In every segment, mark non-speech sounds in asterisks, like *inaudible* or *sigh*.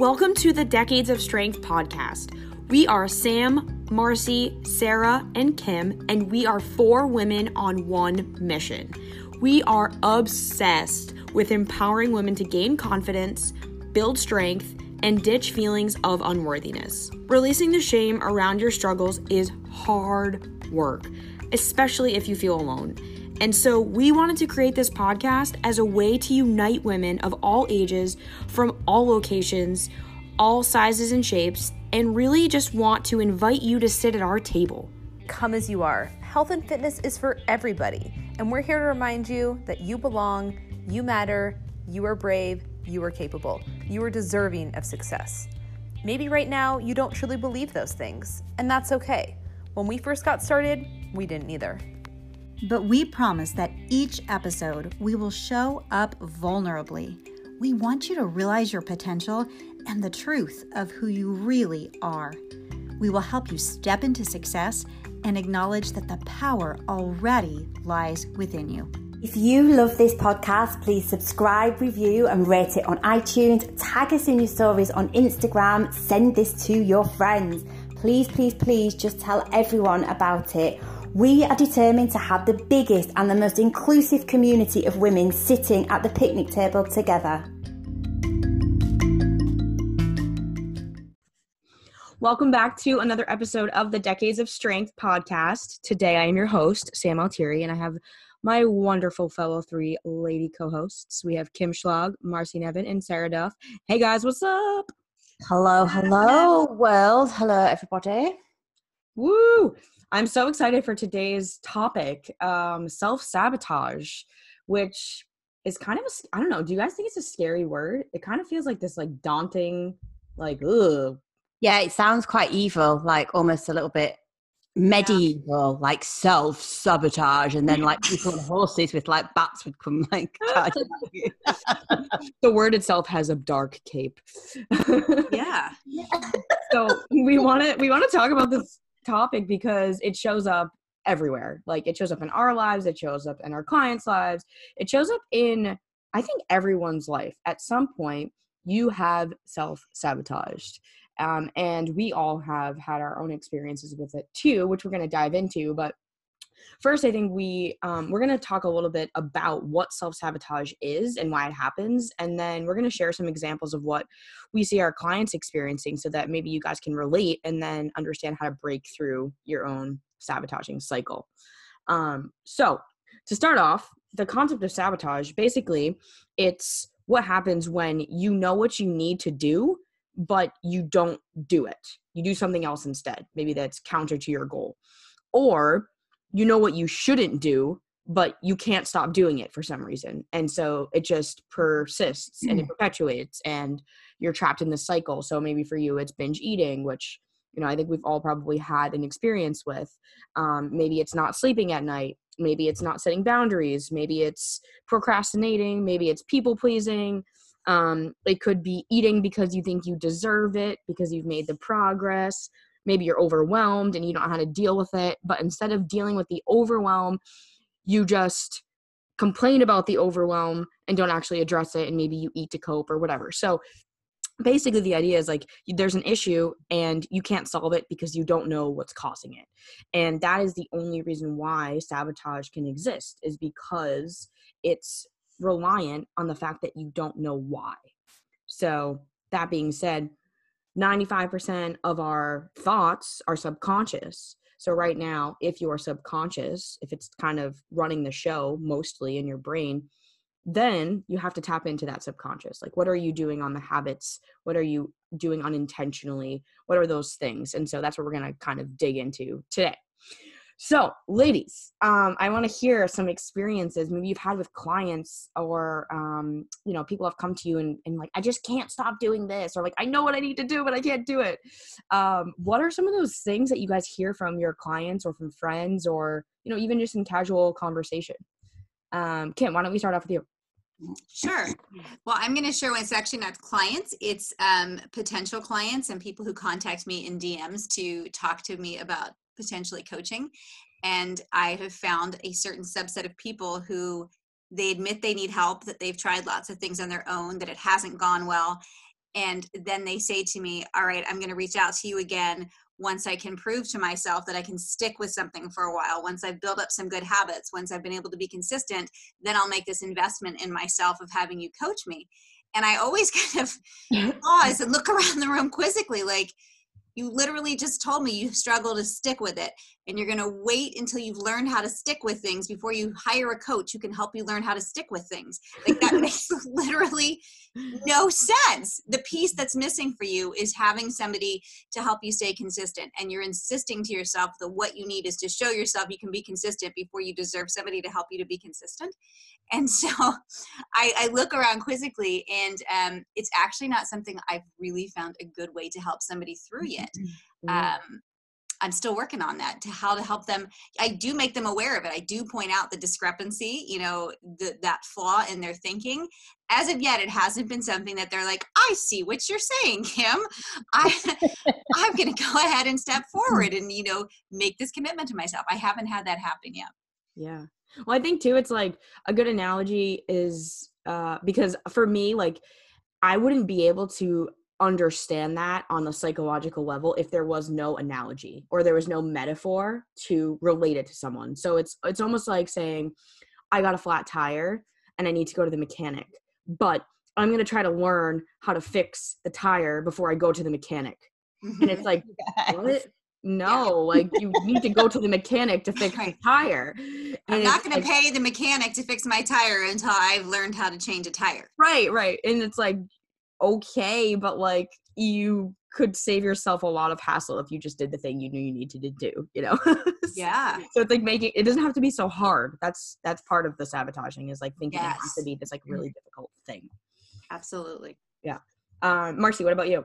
Welcome to the Decades of Strength podcast. We are Sam, Marcy, Sarah, and Kim, and we are four women on one mission. We are obsessed with empowering women to gain confidence, build strength, and ditch feelings of unworthiness. Releasing the shame around your struggles is hard work, especially if you feel alone. And so we wanted to create this podcast as a way to unite women of all ages from all locations, all sizes and shapes, and really just want to invite you to sit at our table. Come as you are. Health and fitness is for everybody. And we're here to remind you that you belong, you matter, you are brave, you are capable, you are deserving of success. Maybe right now you don't truly believe those things, and that's okay. When we first got started, we didn't either. But we promise that each episode we will show up vulnerably. We want you to realize your potential and the truth of who you really are. We will help you step into success and acknowledge that the power already lies within you. If you love this podcast, please subscribe, review, and rate it on iTunes. Tag us in your stories on Instagram. Send this to your friends. Please, please, please just tell everyone about it. We are determined to have the biggest and the most inclusive community of women sitting at the picnic table together. Welcome back to another episode of the Decades of Strength podcast. Today I am your host, Sam Altieri, and I have my wonderful fellow three lady co hosts. We have Kim Schlag, Marcy Nevin, and Sarah Duff. Hey guys, what's up? Hello, hello, world. Hello, everybody. Woo! I'm so excited for today's topic um, self sabotage, which is kind of a, I don't know, do you guys think it's a scary word? It kind of feels like this like daunting, like, ugh. Yeah, it sounds quite evil, like almost a little bit medieval, yeah. like self sabotage, and then like people on horses with like bats would come like *laughs* the word itself has a dark cape. *laughs* yeah. so we want to we want to talk about this topic because it shows up everywhere. Like it shows up in our lives, it shows up in our clients' lives, it shows up in I think everyone's life. At some point, you have self sabotaged. Um, and we all have had our own experiences with it too, which we're going to dive into. But first, I think we um, we're going to talk a little bit about what self sabotage is and why it happens, and then we're going to share some examples of what we see our clients experiencing, so that maybe you guys can relate and then understand how to break through your own sabotaging cycle. Um, so to start off, the concept of sabotage basically it's what happens when you know what you need to do but you don't do it. You do something else instead. Maybe that's counter to your goal. Or you know what you shouldn't do, but you can't stop doing it for some reason. And so it just persists and it mm. perpetuates and you're trapped in this cycle. So maybe for you it's binge eating, which you know I think we've all probably had an experience with. Um, maybe it's not sleeping at night. Maybe it's not setting boundaries. Maybe it's procrastinating. Maybe it's people pleasing. Um, it could be eating because you think you deserve it, because you've made the progress. Maybe you're overwhelmed and you don't know how to deal with it. But instead of dealing with the overwhelm, you just complain about the overwhelm and don't actually address it. And maybe you eat to cope or whatever. So basically the idea is like there's an issue and you can't solve it because you don't know what's causing it and that is the only reason why sabotage can exist is because it's reliant on the fact that you don't know why. So, that being said, 95% of our thoughts are subconscious. So, right now, if you are subconscious, if it's kind of running the show mostly in your brain, then you have to tap into that subconscious. Like, what are you doing on the habits? What are you doing unintentionally? What are those things? And so that's what we're going to kind of dig into today. So, ladies, um, I want to hear some experiences maybe you've had with clients or, um, you know, people have come to you and, and like, I just can't stop doing this, or like, I know what I need to do, but I can't do it. Um, what are some of those things that you guys hear from your clients or from friends or, you know, even just in casual conversation? Um, Kim, why don't we start off with you? Sure. Well, I'm going to share one. It's actually not clients, it's um, potential clients and people who contact me in DMs to talk to me about potentially coaching. And I have found a certain subset of people who they admit they need help, that they've tried lots of things on their own, that it hasn't gone well. and then they say to me all right i'm going to reach out to you again once i can prove to myself that i can stick with something for a while once i've built up some good habits once i've been able to be consistent then i'll make this investment in myself of having you coach me and i always *laughs* kind of *laughs* pause and look around the room quizzically like you literally just told me you *laughs* struggle to stick with it and you're going to wait until you've learned how to stick with things before you hire a coach who can help you learn how to stick with things. Like that *laughs* makes *laughs* literally no sense. The piece that's missing for you is having somebody to help you stay consistent and you're insisting to yourself that what you need is to show yourself you can be consistent before you deserve somebody to help you to be consistent. And so *laughs* I, I look around quizzically and um, it's actually not something i've really found a good way to help somebody through yet. Um, i'm still working on that to how to help them. I do make them aware of it. I do point out the discrepancy you know the, that flaw in their thinking. As of yet it hasn't been something that they're like i see what you're saying kim. I *laughs* i'm going to go ahead and step forward and you know make this commitment to myself. I haven't had that happen yet. Yeah. Well, I think too, it's like a good analogy is uh, because for me, like, I wouldn't be able to understand that on the psychological level if there was no analogy or there was no metaphor to relate it to someone. So it's it's almost like saying, I got a flat tire and I need to go to the mechanic, but I'm gonna try to learn how to fix the tire before I go to the mechanic. And it's like, *laughs* what? No, like you need to go to the mechanic to fix the Right. tire. i'm not going to pay the mechanic to fix my tire until i've learned how to change a tire Right, right. And it's like, okay, but like you could save yourself a lot of hassle if you just did the thing you knew you needed to do, you know? *laughs* yeah so it's like making it doesn't have to be so hard. That's that's part of the sabotaging is like thinking it has to be this like really difficult thing. absolutely Yeah. Um Marcy, what about you?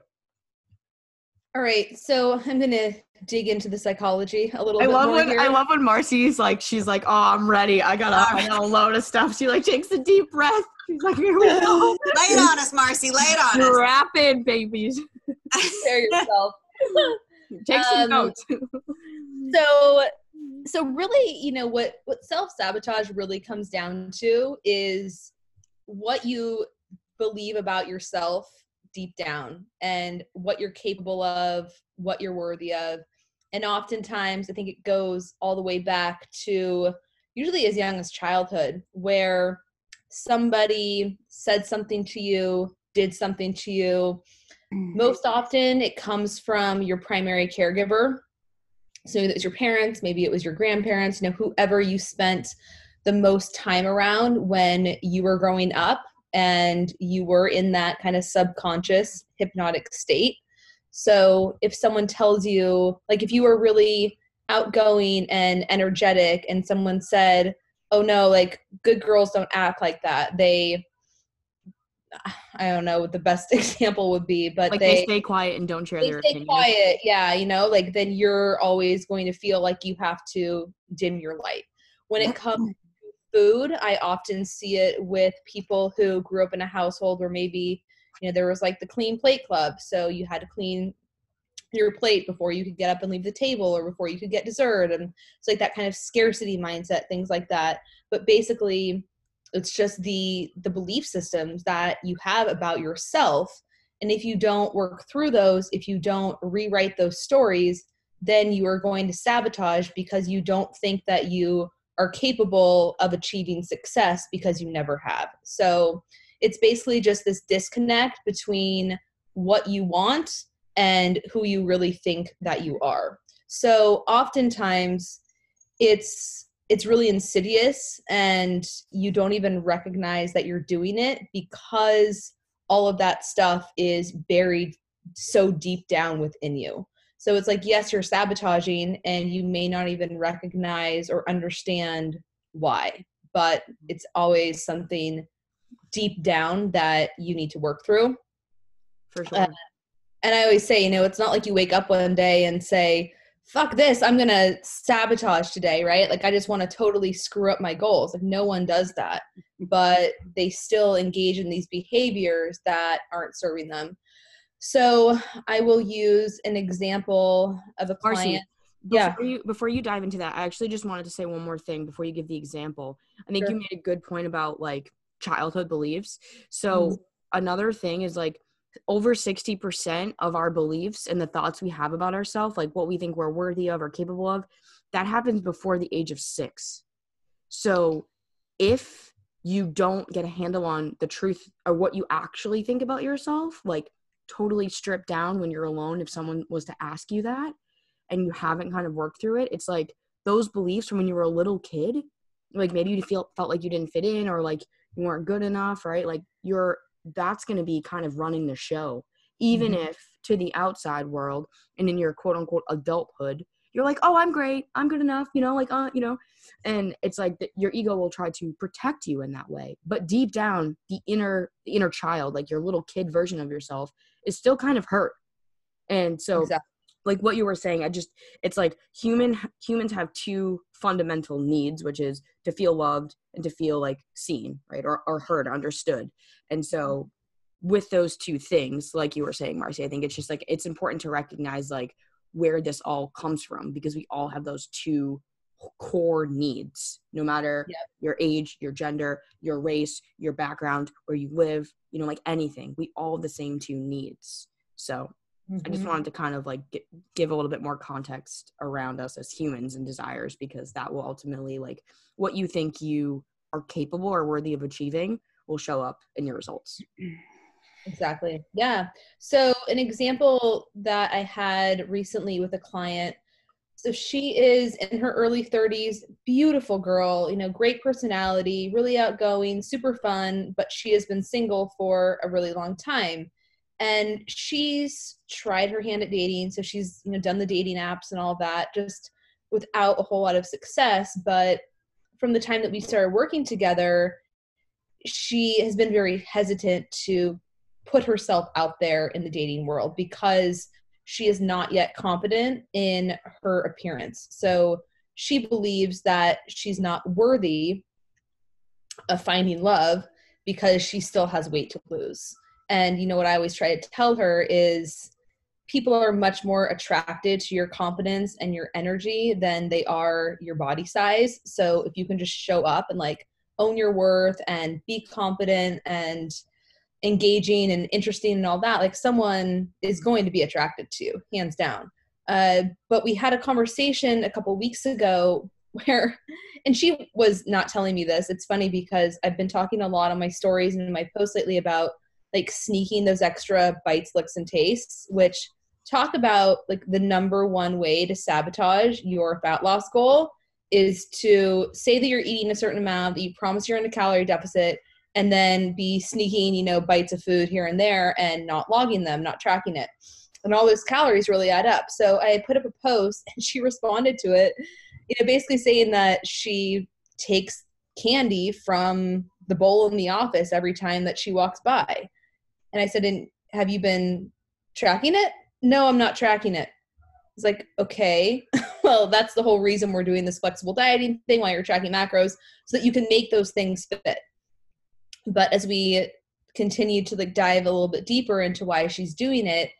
All right, so I'm gonna dig into the psychology a little I bit love more when here. I love when Marcy's like she's like, Oh, I'm ready. I got a, I got a *laughs* load of stuff. She like takes a deep breath. She's like, Here we go. *laughs* lay it on us marcy lay it on us Rapid babies. *laughs* Prepare yourself. *laughs* Take some Um, notes. so so really you know what what self-sabotage really comes down to is what you believe about yourself deep down and what you're capable of what you're worthy of and oftentimes i think it goes all the way back to usually as young as childhood where somebody said something to you did something to you. Mm-hmm. Most often it comes from your primary caregiver. So it was your parents maybe it was your grandparents you know whoever you spent the most time around when you were growing up and you were in that kind of subconscious hypnotic state. So if someone tells you like if you were really outgoing and energetic and someone said oh no like good girls don't act like that. They i don't know what the best *laughs* example would be but like they they stay quiet and don't share they their stay opinions. quiet yeah you know like then you're always going to feel like you have to dim your light. When it comes to food i often see it with people who grew up in a household where maybe you know there was like the clean plate club. So you had to clean your plate before you could get up and leave the table or before you could get dessert and it's like that kind of scarcity mindset things like that. But basically it's just the the belief systems that you have about yourself. And if you don't work through those if you don't rewrite those stories then you are going to sabotage because you don't think that you are capable of achieving success because you never have. So it's basically just this disconnect between what you want and who you really think that you are. So oftentimes it's it's really insidious and you don't even recognize that you're doing it because all of that stuff is buried so deep down within you. So it's like yes you're sabotaging and you may not even recognize or understand why but it's always something deep down that you need to work through. For sure. Uh, and I always say, you know, it's not like you wake up one day and say, fuck this, I'm going to sabotage today, right? Like, I just want to totally screw up my goals. Like, no one does that, but they still engage in these behaviors that aren't serving them. So, I will use an example of a Marcy, client. Yeah. before you before you dive into that, I actually just wanted to say one more thing before you give the example. I think Sure. you made a good point about like childhood beliefs. So Mhm. another thing is like over 60% of our beliefs and the thoughts we have about ourselves, like what we think we're worthy of or capable of, that happens before the age of six. So if you don't get a handle on the truth or what you actually think about yourself, like totally stripped down when you're alone, if someone was to ask you that and you haven't kind of worked through it, it's like those beliefs from when you were a little kid, like maybe you feel felt like you didn't fit in or like you weren't good enough, right? Like you're that's going to be kind of running the show, even mm-hmm. if to the outside world and in your quote unquote adulthood, you're like, oh, I'm great, I'm good enough, you know, like, uh, you know, and it's like the, your ego will try to protect you in that way, but deep down, the inner, the inner child, like your little kid version of yourself, is still kind of hurt, and so. Exactly. Like what you were saying, I just it's like human humans have two fundamental needs, which is to feel loved and to feel like seen, right? Or or heard, understood. And so with those two things, like you were saying, Marcy, I think it's just like it's important to recognize like where this all comes from because we all have those two core needs no matter yep. your age your gender your race your background where you live you know like anything we all have the same two needs so mm-hmm. i just mm-hmm. wanted to kind of like get, give a little bit more context around us as humans and desires because that will ultimately like what you think you are capable or worthy of achieving will show up in your results Exactly. Yeah. So, an example that I had recently with a client. So, she is in her early 30s, beautiful girl, you know, great personality, really outgoing, super fun, but she has been single for a really long time. And she's tried her hand at dating. So, she's, you know, done the dating apps and all that just without a whole lot of success. But from the time that we started working together, she has been very hesitant to put herself out there in the dating world because she is not yet confident in her appearance. So she believes that she's not worthy of finding love because she still has weight to lose. And you know what I always try to tell her is people are much more attracted to your confidence and your energy than they are your body size. So if you can just show up and like own your worth and be confident and engaging and interesting and all that, like someone is going to be attracted to, hands down. Uh, but we had a conversation a couple weeks ago *laughs* where, and she was not telling me this. It's funny because I've been talking a lot on my stories and in my posts lately about like sneaking those extra bites, licks, and tastes, which talk about like the number one way to sabotage your fat loss goal is to say that you're eating a certain amount, that you promise you're in a calorie deficit, and then be sneaking, you know, bites of food here and there and not logging them, not tracking it. And all those calories really add up. So I put up a post *laughs* and she responded to it, you know, basically saying that she takes candy from the bowl in the office every time that she walks by. And I said, and have you been tracking it? No, I'm not tracking it. It's like, okay, *laughs* well, that's the whole reason we're doing this flexible dieting thing while you're tracking macros so that you can make those things fit but as we continued to like dive a little bit deeper into why she's doing it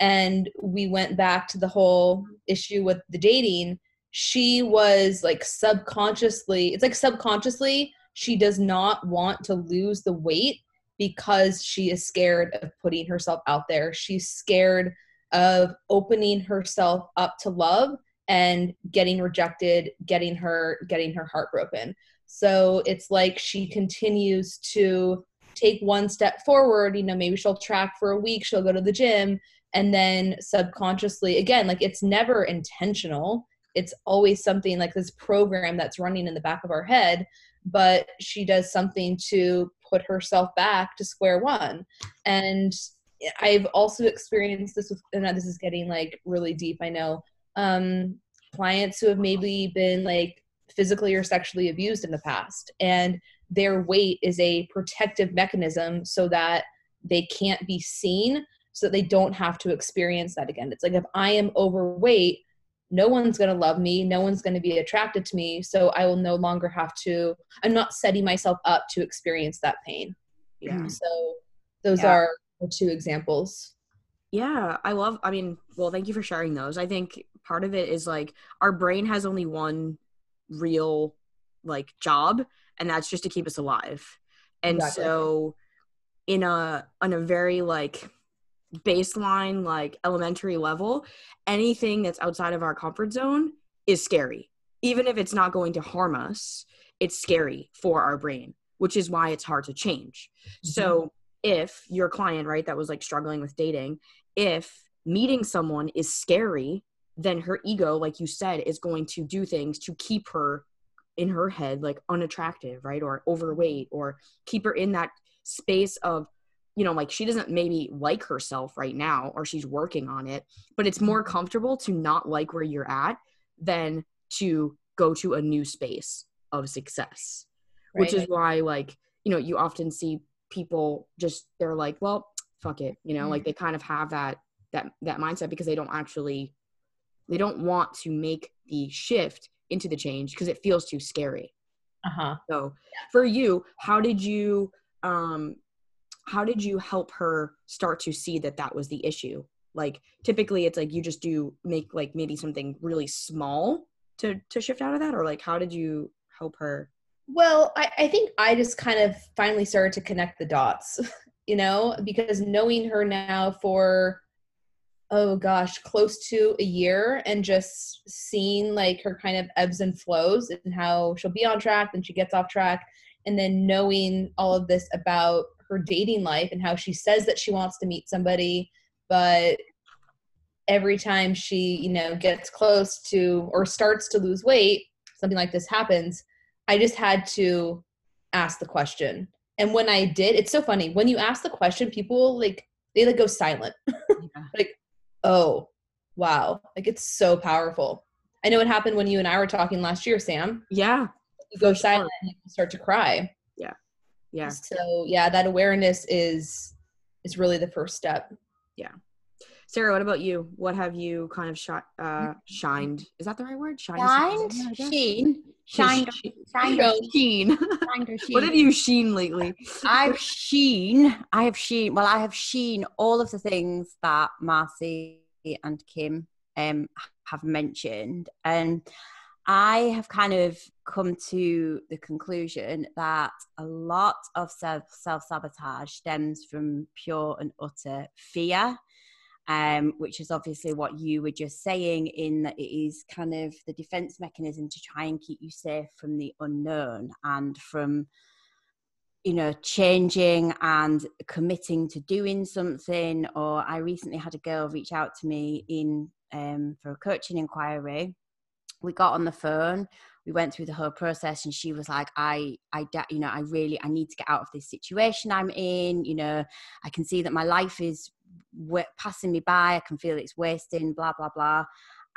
and we went back to the whole issue with the dating she was like subconsciously it's like subconsciously she does not want to lose the weight because she is scared of putting herself out there she's scared of opening herself up to love and getting rejected getting her getting her heart broken so it's like she continues to take one step forward. You know, maybe she'll track for a week, she'll go to the gym, and then subconsciously, again, like it's never intentional. It's always something like this program that's running in the back of our head, but she does something to put herself back to square one. And I've also experienced this with, and this is getting like really deep, I know. Um, clients who have maybe been like physically or sexually abused in the past. And their weight is a protective mechanism so that they can't be seen, so that they don't have to experience that again. It's like if I am overweight, no one's going to love me, no one's going to be attracted to me, so I will no longer have to, I'm not setting myself up to experience that pain. Yeah. Mm-hmm. So those yeah. are the two examples. Yeah, I love I mean, well, thank you for sharing those. I think part of it is like our brain has only one real like job and that's just to keep us alive and exactly. so in a in a very like baseline like elementary level anything that's outside of our comfort zone is scary even if it's not going to harm us it's scary for our brain which is why it's hard to change Mm-hmm. so if your client right that was like struggling with dating if meeting someone is scary then her ego like you said is going to do things to keep her in her head like unattractive right or overweight or keep her in that space of you know like she doesn't maybe like herself right now or she's working on it but it's more comfortable to not like where you're at than to go to a new space of success which is why like you know you often see people just they're like well fuck it you know like they kind of have that that that mindset because they don't actually they don't want to make the shift into the change because it feels too scary. Uh-huh. So for you how did you um how did you help her start to see that that was the issue like typically it's like you just do make like maybe something really small to to shift out of that or like how did you help her Well, I, I think I just kind of finally started to connect the dots, *laughs* you know, because knowing her now for, oh gosh, close to a year and just seeing like her kind of ebbs and flows and how she'll be on track, then she gets off track. And then knowing all of this about her dating life and how she says that she wants to meet somebody, but every time she, you know, gets close to or starts to lose weight, something like this happens I just had to ask the question. And when I did, it's so funny. When you ask the question, people like they like go silent. *laughs* like, oh, wow. Like it's so powerful. I know what happened when you and I were talking last year, Sam. yeah You go For sure. silent and you start to cry. Yeah. So yeah, that awareness is is really the first step. Yeah. Sarah what about you? What have you kind of shot uh shined? Is that the right word? Shined? Shined, Yeah, I guess. sheen, shined, Sh- shined, *laughs* or sheen *laughs* sheen. what have you sheen lately? I've sheen. I have sheen. Well, I have sheen all of the things that Marcy and Kim um, have mentioned, and I have kind of come to the conclusion that a lot of self sabotage stems from pure and utter fear. Um, which is obviously what you were just saying, in that it is kind of the defense mechanism to try and keep you safe from the unknown and from you know changing and committing to doing something or i recently had a girl reach out to me in um, for a coaching inquiry we got on the phone we went through the whole process and she was like i i you know i really i need to get out of this situation i'm in you know i can see that my life is passing me by i can feel it's wasting blah blah blah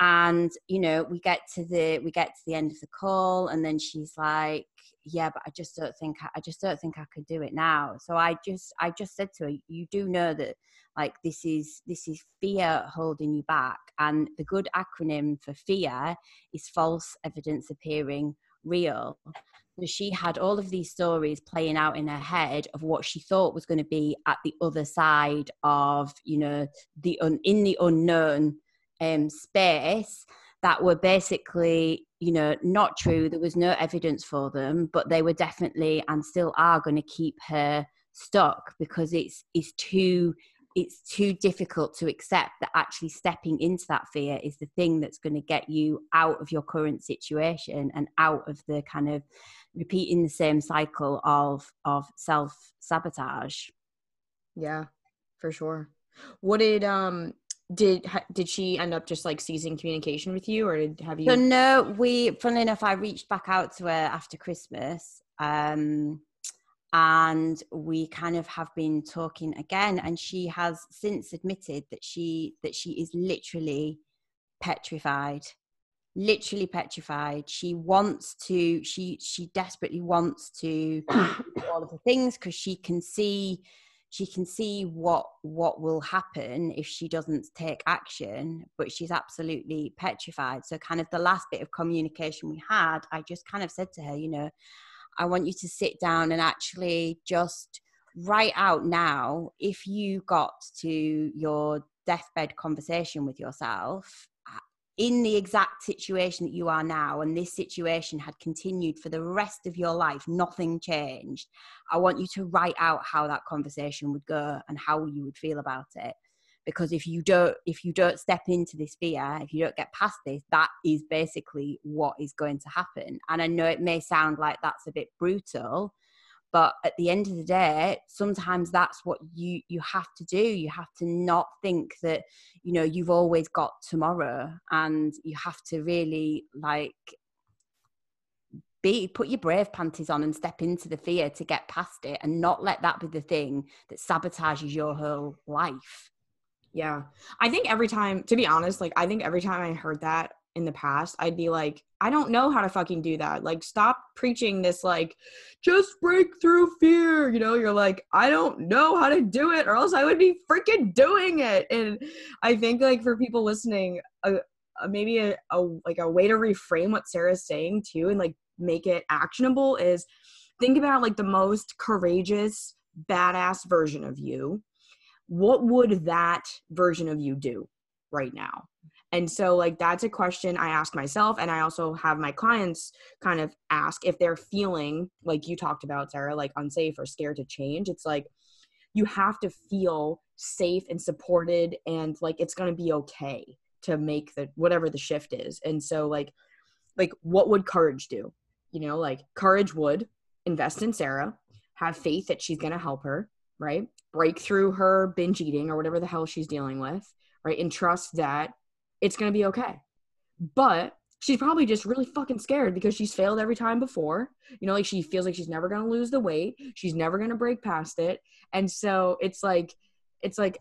and you know we get to the we get to the end of the call and then she's like yeah but i just don't think I, I just don't think i could do it now. So i just i just said to her you do know that like this is this is fear holding you back and the good acronym for fear is false evidence appearing real. So she had all of these stories playing out in her head of what she thought was going to be at the other side of you know the un- in the unknown um, space that were basically you know not true there was no evidence for them but they were definitely and still are going to keep her stuck because it's it's too it's too difficult to accept that actually stepping into that fear is the thing that's going to get you out of your current situation and out of the kind of repeating the same cycle of of self sabotage Yeah, for sure. What did um did did she end up just like ceasing communication with you, or did have you? So no, we funnily enough, I reached back out to her after Christmas. Um and we kind of have been talking again and she has since admitted that she that she is literally petrified literally petrified she wants to she she desperately wants to do all of the things because she can see she can see what what will happen if she doesn't take action but she's absolutely petrified. So kind of the last bit of communication we had i just kind of said to her you know i want you to sit down and actually just write out now if you got to your deathbed conversation with yourself in the exact situation that you are now and this situation had continued for the rest of your life nothing changed. I want you to write out how that conversation would go and how you would feel about it. Because if you don't if you don't step into this fear if you don't get past this that is basically what is going to happen. And i know it may sound like that's a bit brutal but at the end of the day sometimes that's what you you have to do. You have to not think that you know you've always got tomorrow and you have to really like be put your brave panties on and step into the fear to get past it and not let that be the thing that sabotages your whole life. Yeah. I think every time to be honest like i think every time i heard that in the past i'd be like i don't know how to fucking do that. Like stop preaching this like just break through fear. You know you're like i don't know how to do it or else i would be freaking doing it. And i think like for people listening a, a maybe a, a like a way to reframe what sarah's saying too and like make it actionable is think about like the most courageous badass version of you. What would that version of you do right now and so like that's a question i ask myself and i also have my clients kind of ask if they're feeling like you talked about sarah like unsafe or scared to change. It's like you have to feel safe and supported and like it's going to be okay to make the whatever the shift is. And so like like what would courage do? You know like courage would invest in sarah have faith that she's going to help her right? Break through her binge eating or whatever the hell she's dealing with right? And trust that it's going to be okay. But she's probably just really fucking scared because she's failed every time before. You know like she feels like she's never going to lose the weight. She's never going to break past it. And so it's like it's like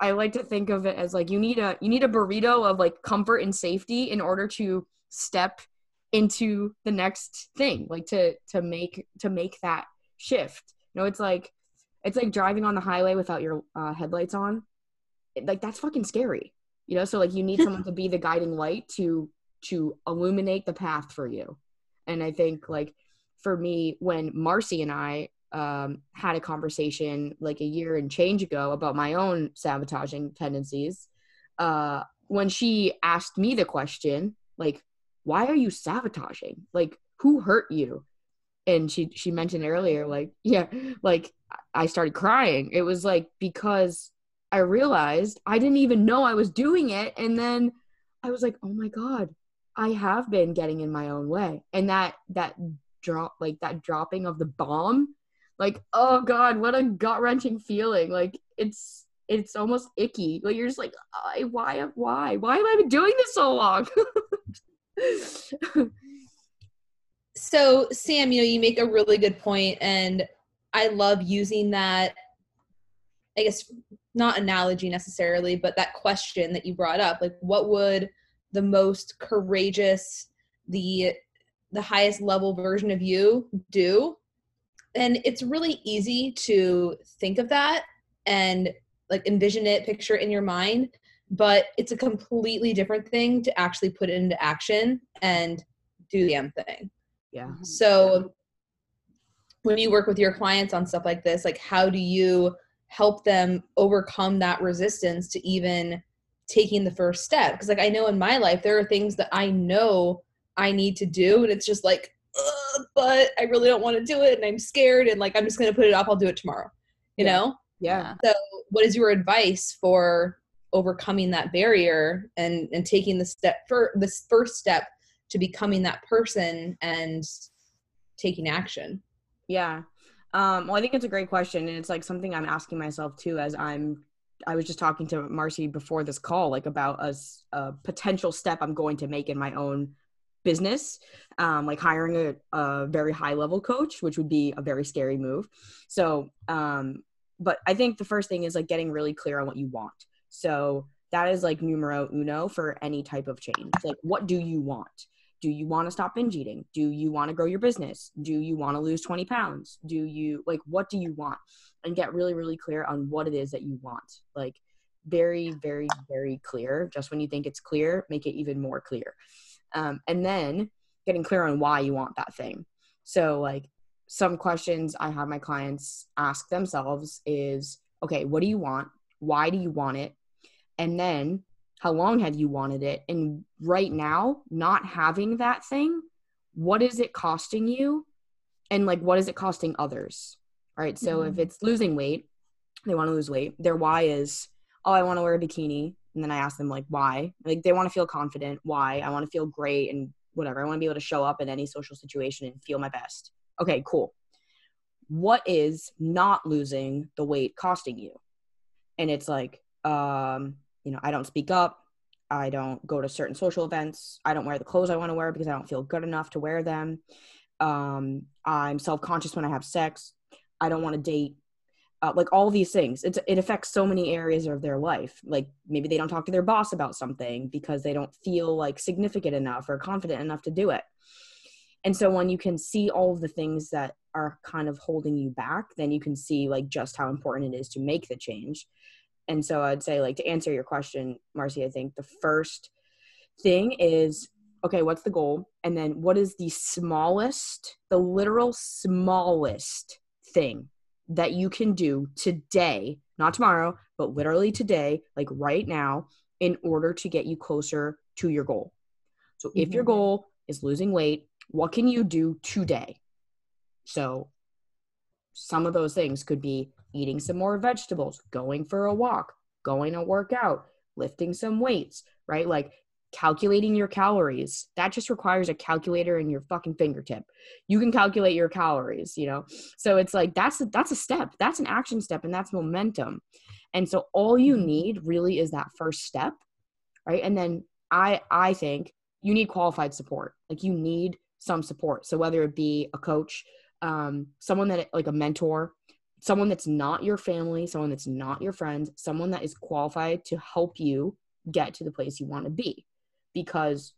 i like to think of it as like you need a you need a burrito of like comfort and safety in order to step into the next thing like to to make to make that shift. You know it's like it's like driving on the highway without your uh, headlights on. Like that's fucking scary you know so like you need *laughs* someone to be the guiding light to to illuminate the path for you and i think like for me when marcy and i um, had a conversation like a year and change ago about my own sabotaging tendencies uh, when she asked me the question like why are you sabotaging? Like, who hurt you? And she she mentioned earlier, like, *laughs* yeah, like I started crying. It was like because I realized I didn't even know I was doing it. And then I was like, oh my God, I have been getting in my own way. And that that drop like that dropping of the bomb, like, oh God, what a gut wrenching feeling. Like it's it's almost icky. Like you're just like, why, why, why have I been doing this so long? *laughs* so sam you know you make a really good point and i love using that i guess not analogy necessarily but that question that you brought up like what would the most courageous the the highest level version of you do and it's really easy to think of that and like envision it picture it in your mind but it's a completely different thing to actually put it into action and do the damn thing. Yeah. So when you work with your clients on stuff like this, like how do you help them overcome that resistance to even taking the first step? Because like I know in my life there are things that I know I need to do, and it's just like, but I really don't want to do it, and I'm scared, and like I'm just gonna put it off. I'll do it tomorrow. You yeah. know? Yeah. So what is your advice for overcoming that barrier and and taking the step for this first step to becoming that person and taking action yeah um well i think it's a great question and it's like something i'm asking myself too as i'm i was just talking to marcy before this call like about a, a potential step i'm going to make in my own business um, like hiring a, a very high level coach which would be a very scary move so um but i think the first thing is like getting really clear on what you want so that is like numero uno for any type of change. Like, what do you want? Do you want to stop binge eating? Do you want to grow your business? Do you want to lose 20 pounds? Do you like, what do you want? And get really, really clear on what it is that you want. Like, very, very, very clear. Just when you think it's clear, make it even more clear. Um, and then getting clear on why you want that thing. So, like, some questions I have my clients ask themselves is okay, what do you want? Why do you want it? and then how long have you wanted it and right now not having that thing what is it costing you and like what is it costing others all right so mm-hmm. if it's losing weight they want to lose weight their why is oh, I want to wear a bikini. And then I ask them like why. Like they want to feel confident. Why? I want to feel great and whatever. I want to be able to show up in any social situation and feel my best. Okay, cool. What is not losing the weight costing you? And it's like, um, you know, I don't speak up. I don't go to certain social events. I don't wear the clothes I want to wear because I don't feel good enough to wear them. Um, I'm self conscious when I have sex. I don't want to date uh, like all these things it's, it affects so many areas of their life like maybe they don't talk to their boss about something because they don't feel like significant enough or confident enough to do it and so when you can see all of the things that are kind of holding you back then you can see like just how important it is to make the change and so i'd say like to answer your question marcy i think the first thing is okay what's the goal and then what is the smallest the literal smallest thing that you can do today, not tomorrow, but literally today, like right now, in order to get you closer to your goal. So mm-hmm. if your mm-hmm. goal is losing weight, what can you do today? So some of those things could be eating some more vegetables, going for a walk, going to work out, lifting some weights, right? Like calculating your calories that just requires a calculator in your fucking fingertip. You can calculate your calories you know? So it's like that's a, that's a step that's an action step and that's momentum. And so all you mm-hmm. need really is that first step right? And then i i think you need qualified support. Like you need some support. So whether it be a coach um someone that like a mentor someone that's not your family someone that's not your friends someone that is qualified to help you get to the place you want to be because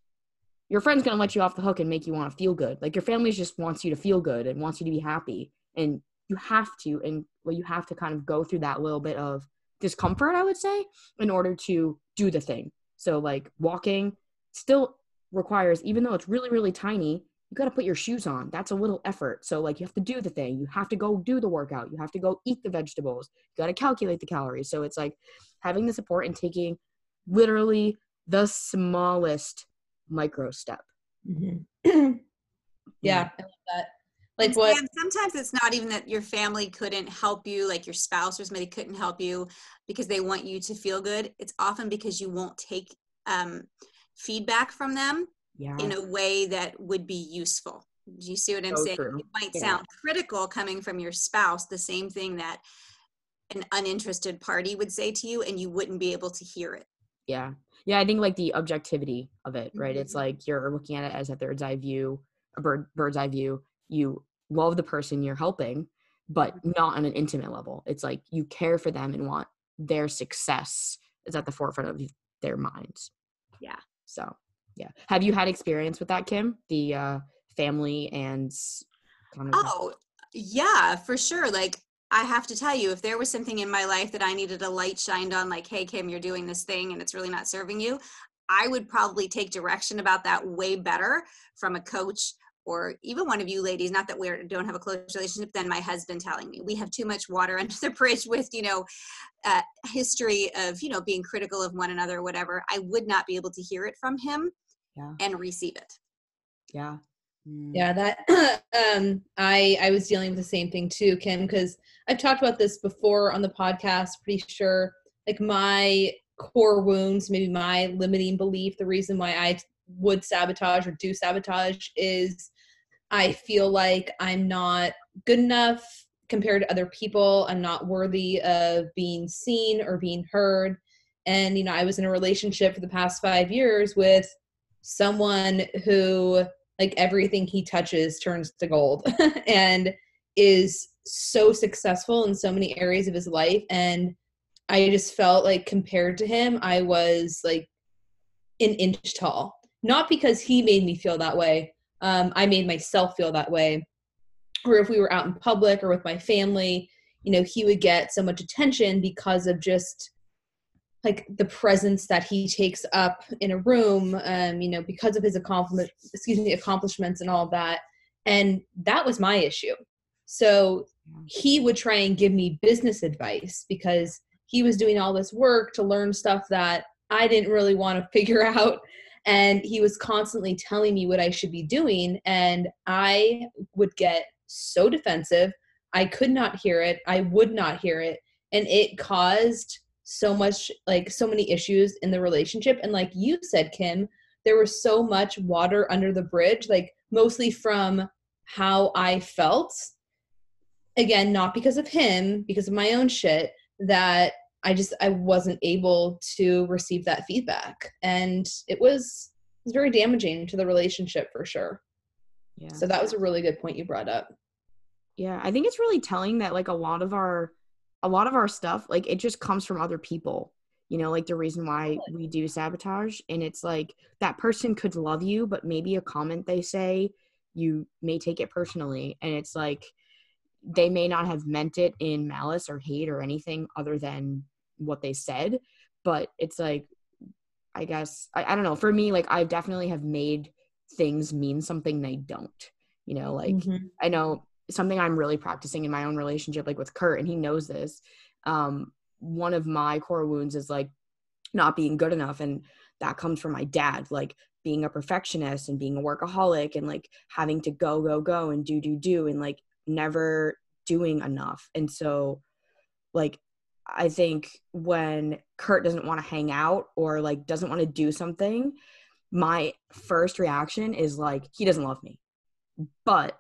your friend's going to let you off the hook and make you want to feel good. Like your family just wants you to feel good and wants you to be happy. And you have to, and well, you have to kind of go through that little bit of discomfort, I would say, in order to do the thing. So, like walking still requires, even though it's really, really tiny, you got to put your shoes on. That's a little effort. So, like, you have to do the thing. You have to go do the workout. You have to go eat the vegetables. You got to calculate the calories. So, it's like having the support and taking literally the smallest micro step. Mm-hmm. *clears throat* yeah, yeah, I love that. Like what? sometimes it's not even that your family couldn't help you, like your spouse or somebody couldn't help you because they want you to feel good. It's often because you won't take um, feedback from them yeah. in a way that would be useful. Do you see what I'm so saying? True. It might yeah. sound critical coming from your spouse, the same thing that an uninterested party would say to you, and you wouldn't be able to hear it. Yeah yeah i think like the objectivity of it right mm-hmm. it's like you're looking at it as a bird's eye view a bird bird's eye view you love the person you're helping but mm-hmm. not on an intimate level it's like you care for them and want their success is at the forefront of their minds yeah so yeah. Have you had experience with that kim? The uh family and kind of oh yeah for sure. Like I have to tell you, if there was something in my life that I needed a light shined on, like, hey, Kim, you're doing this thing and it's really not serving you, I would probably take direction about that way better from a coach or even one of you ladies not that we don't have a close relationship than my husband telling me we have too much water *laughs* under the bridge with you know uh, history of you know being critical of one another or whatever. I would not be able to hear it from him yeah. and receive it yeah Mm. Yeah, that *clears throat* um I I was dealing with the same thing too, Kim, because I've talked about this before on the podcast, pretty sure. Like my core wounds, maybe my limiting belief, the reason why I would sabotage or do sabotage is I feel like I'm not good enough compared to other people. I'm not worthy of being seen or being heard. And, you know, I was in a relationship for the past five years with someone who like everything he touches turns to gold *laughs* and is so successful in so many areas of his life. And i just felt like compared to him i was like an inch tall. Not because he made me feel that way um, i made myself feel that way. Or if we were out in public or with my family you know he would get so much attention because of just like the presence that he takes up in a room um you know because of his accomplishment excuse me accomplishments and all that. And that was my issue. So he would try and give me business advice because he was doing all this work to learn stuff that I didn't really want to *laughs* figure out. And he was constantly telling me what I should be doing and I would get so defensive. I could not hear it. I would not hear it. And it caused so much like so many issues in the relationship. And like you said kim there was so much water under the bridge like mostly from how i felt. Again not because of him because of my own shit that i just i wasn't able to receive that feedback. And it was it was very damaging to the relationship for sure. Yeah. so that was a really good point you brought up. Yeah, I think it's really telling that like a lot of our a lot of our stuff like it just comes from other people. You know, like the reason why we do sabotage and it's like that person could love you but maybe a comment they say you may take it personally and it's like they may not have meant it in malice or hate or anything other than what they said, but it's like I guess I, I don't know, for me like I definitely have made things mean something they don't. You know, like mm-hmm. I know something I'm really practicing in my own relationship, like with Kurt, and he knows this. Um, one of my core wounds is like not being good enough, and that comes from my dad, like being a perfectionist and being a workaholic and like having to go, go, go and do, do, do, and like never doing enough. And so, like, I think when Kurt doesn't want to hang out or like doesn't want to do something, my first reaction is like, he doesn't love me. But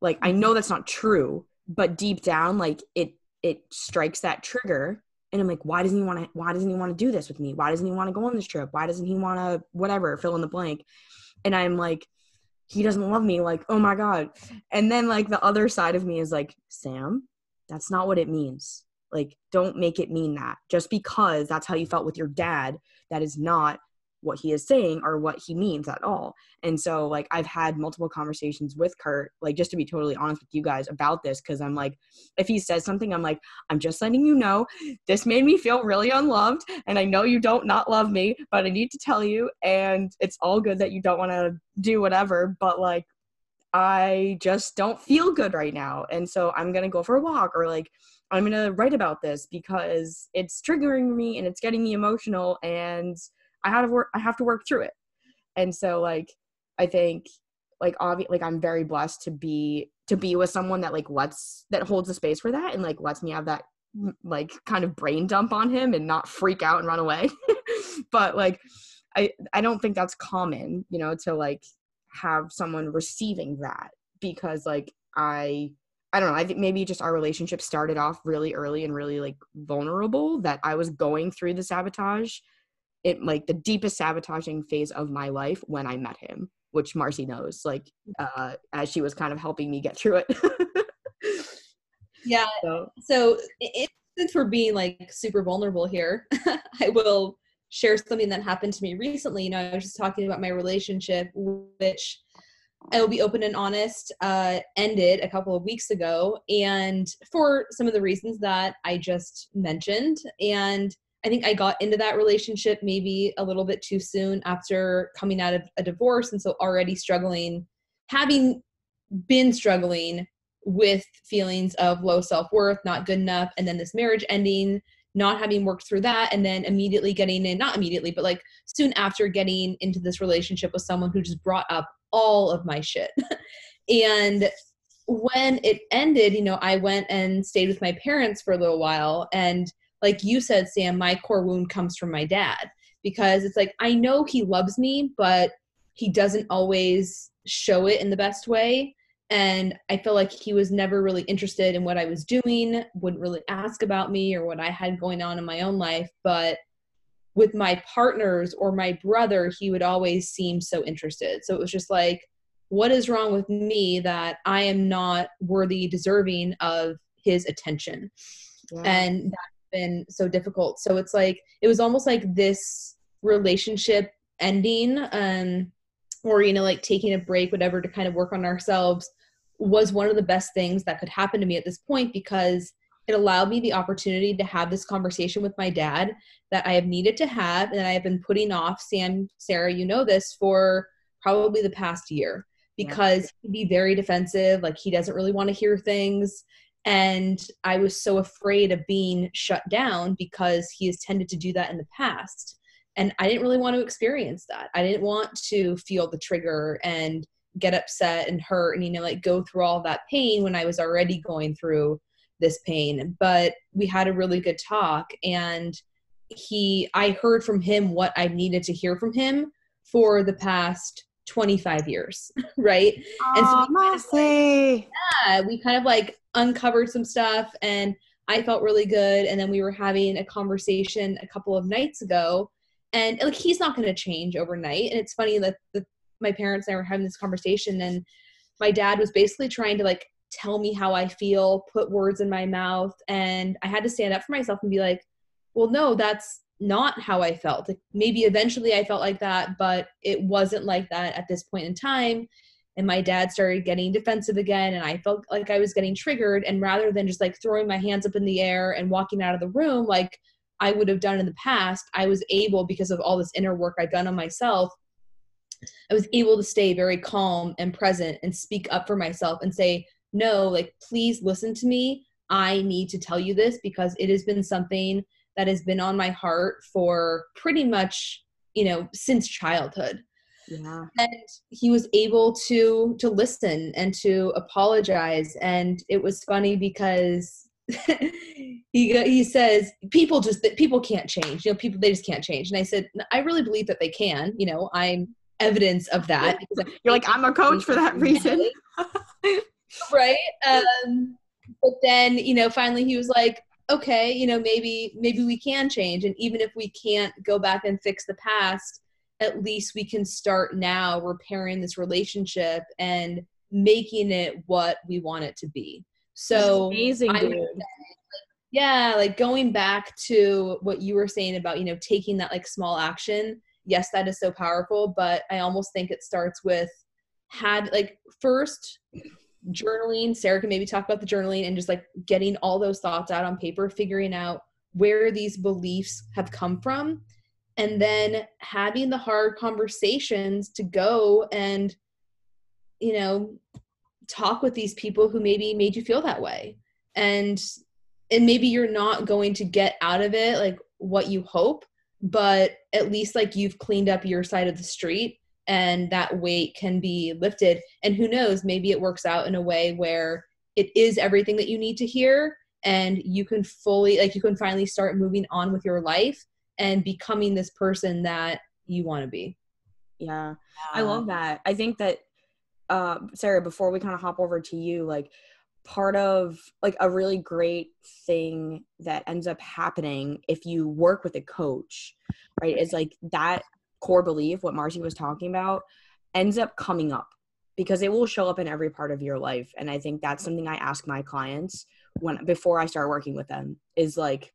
like I mm-hmm. know that's not true, but deep down, like it it strikes that trigger. And I'm like, why doesn't he want to why doesn't he want to do this with me? Why doesn't he want to go on this trip? Why doesn't he want to whatever, fill in the blank? And I'm like, he doesn't love me, like, oh my God. And then like the other side of me is like, Sam, that's not what it means. Like, don't make it mean that. Just because that's how you felt with your dad, that is not what he is saying or what he means at all. And so like I've had multiple conversations with Kurt, like just to be totally honest with you guys about this, because I'm like, if he says something, I'm like, I'm just letting you know this made me feel really unloved. And I know you don't not love me, but I need to tell you. And it's all good that you don't want to do whatever, but like I just don't feel good right now. And so I'm gonna go for a walk or like I'm gonna write about this because it's triggering me and it's getting me emotional and I have to work I have to work through it. And so like I think like obvi- like I'm very blessed to be to be with someone that like lets that holds the space for that and like lets me have that mm, like kind of brain dump on him and not freak out and run away. *laughs* but like I I don't think that's common, you know, to like have someone receiving that because like I I don't know, I think maybe just our relationship started off really early and really like vulnerable that I was going through the sabotage it like the deepest sabotaging phase of my life when I met him, which Marcy knows, like uh as she was kind of helping me get through it. Yeah. *laughs* so So, i- since we're being like super vulnerable here, *laughs* I will share something that happened to me recently. You know, I was just talking about my relationship, which I will be open and honest, uh, ended a couple of weeks ago, and for some of the reasons that I just mentioned. And I think I got into that relationship maybe a little bit too soon after coming out of a divorce, and so already struggling, having been struggling with feelings of low self-worth not good enough and then this marriage ending not having worked through that and then immediately getting in not immediately but like soon after getting into this relationship with someone who just brought up all of my shit. *laughs* And when it ended you know i went and stayed with my parents for a little while and like you said sam my core wound comes from my dad because it's like i know he loves me but he doesn't always show it in the best way and I feel like he was never really interested in what I was doing, wouldn't really ask about me or what I had going on in my own life. But with my partners or my brother, he would always seem so interested. So it was just like, what is wrong with me that I am not worthy, deserving of his attention? and that's been so difficult. So it's like it was almost like this relationship ending um or you know like taking a break whatever to kind of work on ourselves was one of the best things that could happen to me at this point because it allowed me the opportunity to have this conversation with my dad that I have needed to have and I have been putting off. Sam Sarah you know this for probably the past year because he'd be very defensive like he doesn't really want to hear things and I was so afraid of being shut down because he has tended to do that in the past. And I didn't really want to experience that. I didn't want to feel the trigger and get upset and hurt and, you know, like go through all that pain when I was already going through this pain. But we had a really good talk and he I heard from him what I needed to hear from him for the past 25 years, *laughs* right? and so we kind, of, like, yeah, we kind of like uncovered some stuff and I felt really good. And then we were having a conversation a couple of nights ago. And like he's not gonna change overnight. And it's funny that the, my parents and I were having this conversation and my dad was basically trying to like tell me how I feel, put words in my mouth. And I had to stand up for myself and be like, well, no, that's not how I felt. Like maybe eventually I felt like that, but it wasn't like that at this point in time. And my dad started getting defensive again, and I felt like I was getting triggered. And rather than just like throwing my hands up in the air and walking out of the room, like I would have done in the past, I was able, because of all this inner work I'd done on myself, I was able to stay very calm and present and speak up for myself and say, no, like, please listen to me. I need to tell you this because it has been something that has been on my heart for pretty much you know since childhood yeah. and he was able to to listen and to apologize. And it was funny because *laughs* he he says people just that people can't change. You know people they just can't change. And i said i really believe that they can. You know i'm evidence of that. *laughs* You're like i'm a coach for that reason. *laughs* Right? Um but then you know finally he was like okay you know maybe maybe we can change. And even if we can't go back and fix the past at least we can start now repairing this relationship and making it what we want it to be so amazing dude. Yeah like going back to what you were saying about you know taking that like small action yes that is so powerful but i almost think it starts with had like first journaling sarah can maybe talk about the journaling and just like getting all those thoughts out on paper figuring out where these beliefs have come from and then having the hard conversations to go and you know talk with these people who maybe made you feel that way. And and maybe you're not going to get out of it like what you hope but at least like you've cleaned up your side of the street and that weight can be lifted. And who knows maybe it works out in a way where it is everything that you need to hear and you can fully like you can finally start moving on with your life and becoming this person that you want to be. Yeah. I love that. I think that uh sarah before we kind of hop over to you like part of like a really great thing that ends up happening if you work with a coach right is like that core belief, what Marcy was talking about, ends up coming up because it will show up in every part of your life. And I think that's something I ask my clients when before I start working with them is like,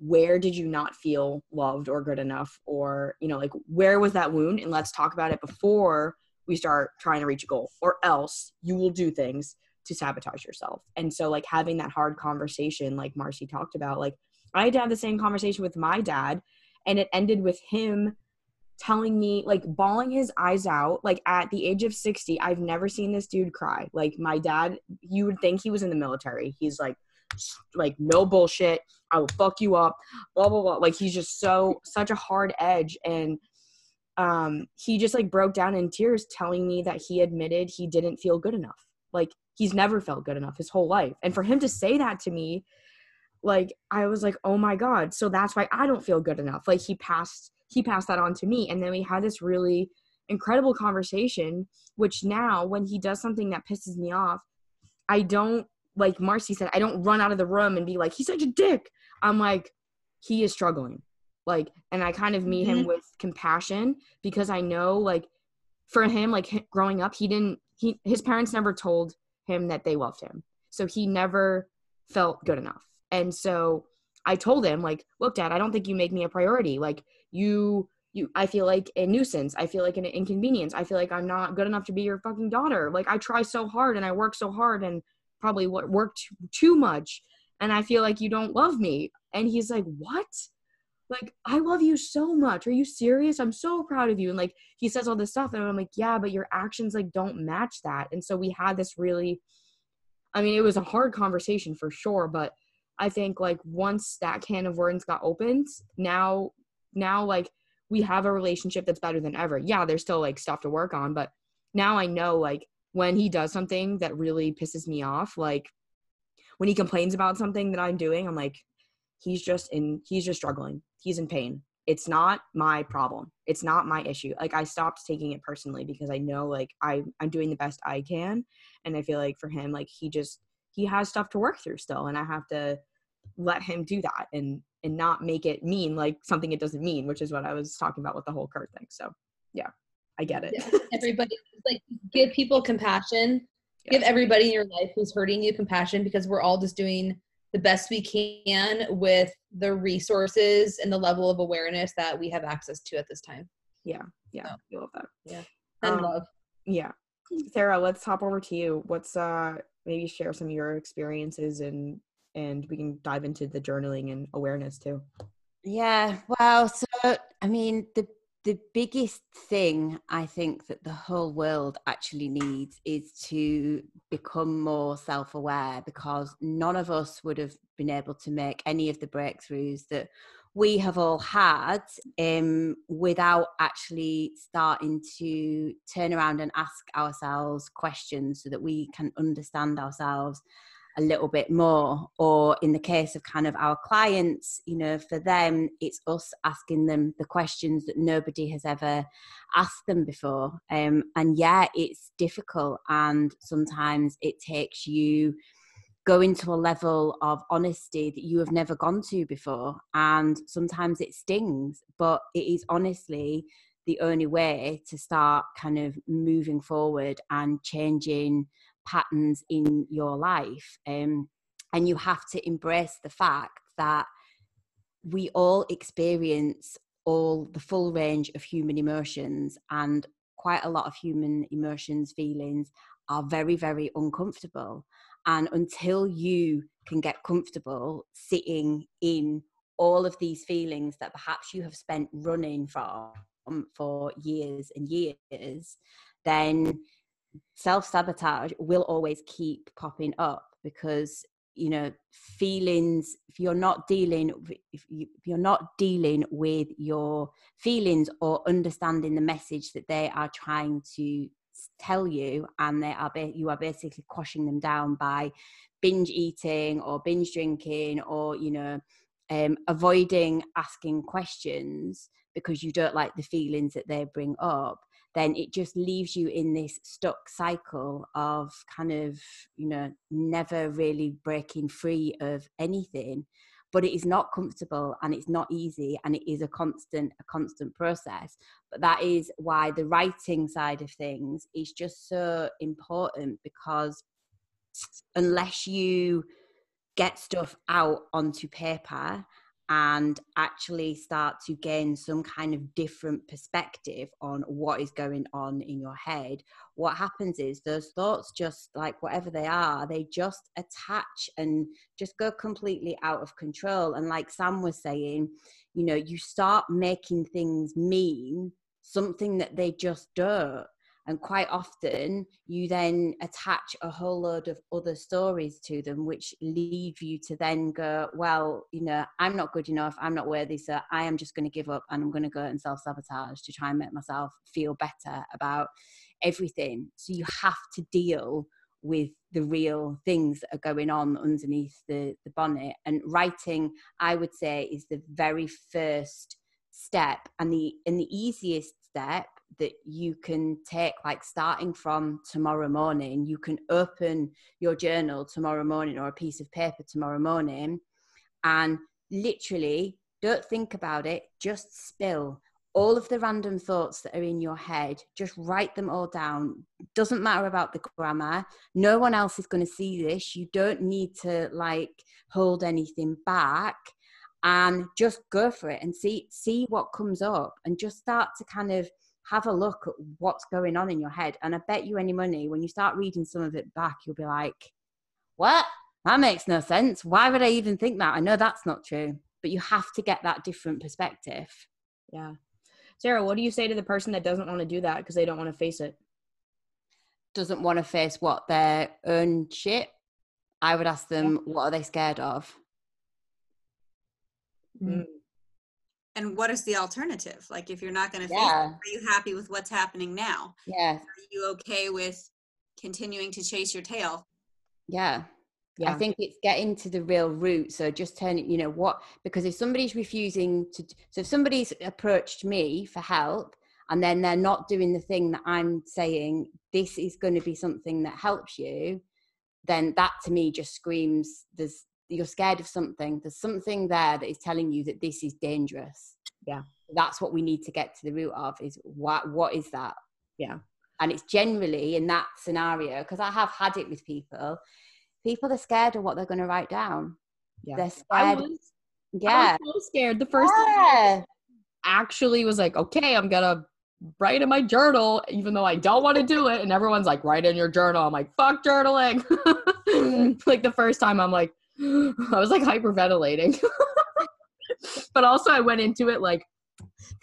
where did you not feel loved or good enough? Or, you know, like where was that wound? And let's talk about it before we start trying to reach a goal, or else you will do things to sabotage yourself. And so, like, having that hard conversation, like Marcy talked about, like, I had to have the same conversation with my dad and it ended with him telling me like bawling his eyes out like at the age of 60 i've never seen this dude cry like my dad you would think he was in the military he's like like no bullshit. I will fuck you up. Blah blah blah. Like he's just so such a hard edge. And um he just like broke down in tears telling me that he admitted he didn't feel good enough. Like he's never felt good enough his whole life. And for him to say that to me like i was like oh my god. So that's why i don't feel good enough. Like he passed he passed that on to me. And then we had this really incredible conversation which now when he does something that pisses me off i don't like marcy said i don't run out of the room and be like he's such a dick i'm like he is struggling like and i kind of meet mm-hmm. him with compassion because i know like for him like growing up he didn't he his parents never told him that they loved him so he never felt good enough and so I told him like, look, dad, I don't think you make me a priority. Like you you I feel like a nuisance. I feel like an inconvenience. I feel like I'm not good enough to be your fucking daughter. Like I try so hard and I work so hard and probably what worked too much and I feel like you don't love me. And he's like, "What?" Like, I love you so much. Are you serious? I'm so proud of you. And like he says all this stuff and I'm like, "Yeah, but your actions like don't match that." And so we had this really I mean, it was a hard conversation for sure, but I think like once that can of worms got opened, now now like we have a relationship that's better than ever. Yeah, there's still like stuff to work on, but now I know like when he does something that really pisses me off, like when he complains about something that I'm doing, I'm like, he's just in he's just struggling. He's in pain. It's not my problem. It's not my issue. Like i stopped taking it personally because i know like I, i'm doing the best i can. And i feel like for him like he just he has stuff to work through still and i have to let him do that and and not make it mean like something it doesn't mean which is what i was talking about with the whole kurt thing. So yeah i get it yeah. everybody like give people compassion yeah. give everybody in your life who's hurting you compassion because we're all just doing the best we can with the resources and the level of awareness that we have access to at this time. Yeah, yeah, so, I love that. Yeah, and um, love. Yeah, Sarah, let's hop over to you. What's uh maybe share some of your experiences and and we can dive into the journaling and awareness too. Yeah, well, so I mean the the biggest thing I think that the whole world actually needs is to become more self aware because none of us would have been able to make any of the breakthroughs that we have all had um, without actually starting to turn around and ask ourselves questions so that we can understand ourselves a little bit more or in the case of kind of our clients you know for them it's us asking them the questions that nobody has ever asked them before. Um, and yeah it's difficult and sometimes it takes you going to a level of honesty that you have never gone to before and sometimes it stings but it is honestly the only way to start kind of moving forward and changing patterns in your life. Um, and you have to embrace the fact that we all experience all the full range of human emotions and quite a lot of human emotions feelings are very very uncomfortable and until you can get comfortable sitting in all of these feelings that perhaps you have spent running from for years and years then self sabotage will always keep popping up because you know feelings if you're not dealing if, you, you're not dealing with your feelings or understanding the message that they are trying to tell you and they are you are basically quashing them down by binge eating or binge drinking or you know um, avoiding asking questions because you don't like the feelings that they bring up then it just leaves you in this stuck cycle of kind of, you know, never really breaking free of anything. But it is not comfortable and it's not easy and it is a constant, a constant process. But that is why the writing side of things is just so important because unless you get stuff out onto paper and actually start to gain some kind of different perspective on what is going on in your head, what happens is those thoughts just like whatever they are, they just attach and just go completely out of control. And like Sam was saying, you know, you start making things mean something that they just don't and quite often you then attach a whole load of other stories to them which leave you to then go well you know i'm not good enough i'm not worthy so i am just going to give up and i'm going to go and self-sabotage to try and make myself feel better about everything. So you have to deal with the real things that are going on underneath the, the bonnet and writing i would say is the very first step and the and the easiest step that you can take like starting from tomorrow morning you can open your journal tomorrow morning or a piece of paper tomorrow morning and literally don't think about it just spill all of the random thoughts that are in your head just write them all down. Doesn't matter about the grammar. No one else is going to see this. You don't need to like hold anything back and just go for it and see see what comes up and just start to kind of have a look at what's going on in your head. And I bet you any money, when you start reading some of it back, you'll be like, what? That makes no sense. Why would I even think that? I know that's not true, but you have to get that different perspective. Yeah. Sarah, what do you say to the person that doesn't want to do that because they don't want to face it? Doesn't want to face what their own shit? I would ask them, yeah. what are they scared of? Mm and what is the alternative like if you're not going to yeah. are you happy with what's happening now yeah are you okay with continuing to chase your tail yeah Yeah. I think it's getting to the real root. So just turn you know, what, because if somebody's refusing to, so if somebody's approached me for help and then they're not doing the thing that I'm saying, this is going to be something that helps you, then that to me just screams there's, you're scared of something. There's something there that is telling you that this is dangerous. Yeah. That's what we need to get to the root of is what, what is that? Yeah. And it's generally in that scenario, because I have had it with people people are scared of what they're going to write down. Yeah. They're scared. Was, yeah. so scared the first yeah. time. Actually, was like, okay, I'm gonna write in my journal, even though I don't want to do it. And everyone's like, write in your journal. I'm like, fuck journaling. *laughs* Mm. like the first time, I'm like, *laughs* I was like hyperventilating. *laughs* but also, I went into it like,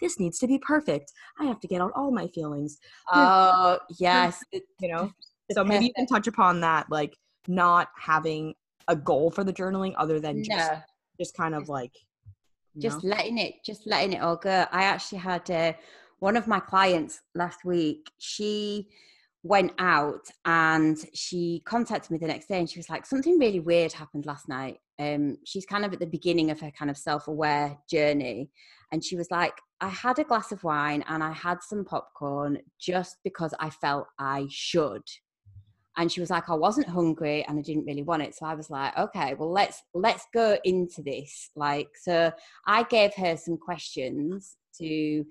this needs to be perfect. I have to get out all my feelings. *laughs* Oh, uh, yes. You know, so maybe you can touch upon that. Like, not having a goal for the journaling other than just no. just kind of like just know? letting it just letting it all go i actually had uh, one of my clients last week she went out and she contacted me the next day and she was like something really weird happened last night. Um she's kind of at the beginning of her kind of self-aware journey and she was like i had a glass of wine and i had some popcorn just because i felt i should. And she was like i wasn't hungry and i didn't really want it. So i was like okay well let's let's go into this. Like so i gave her some questions to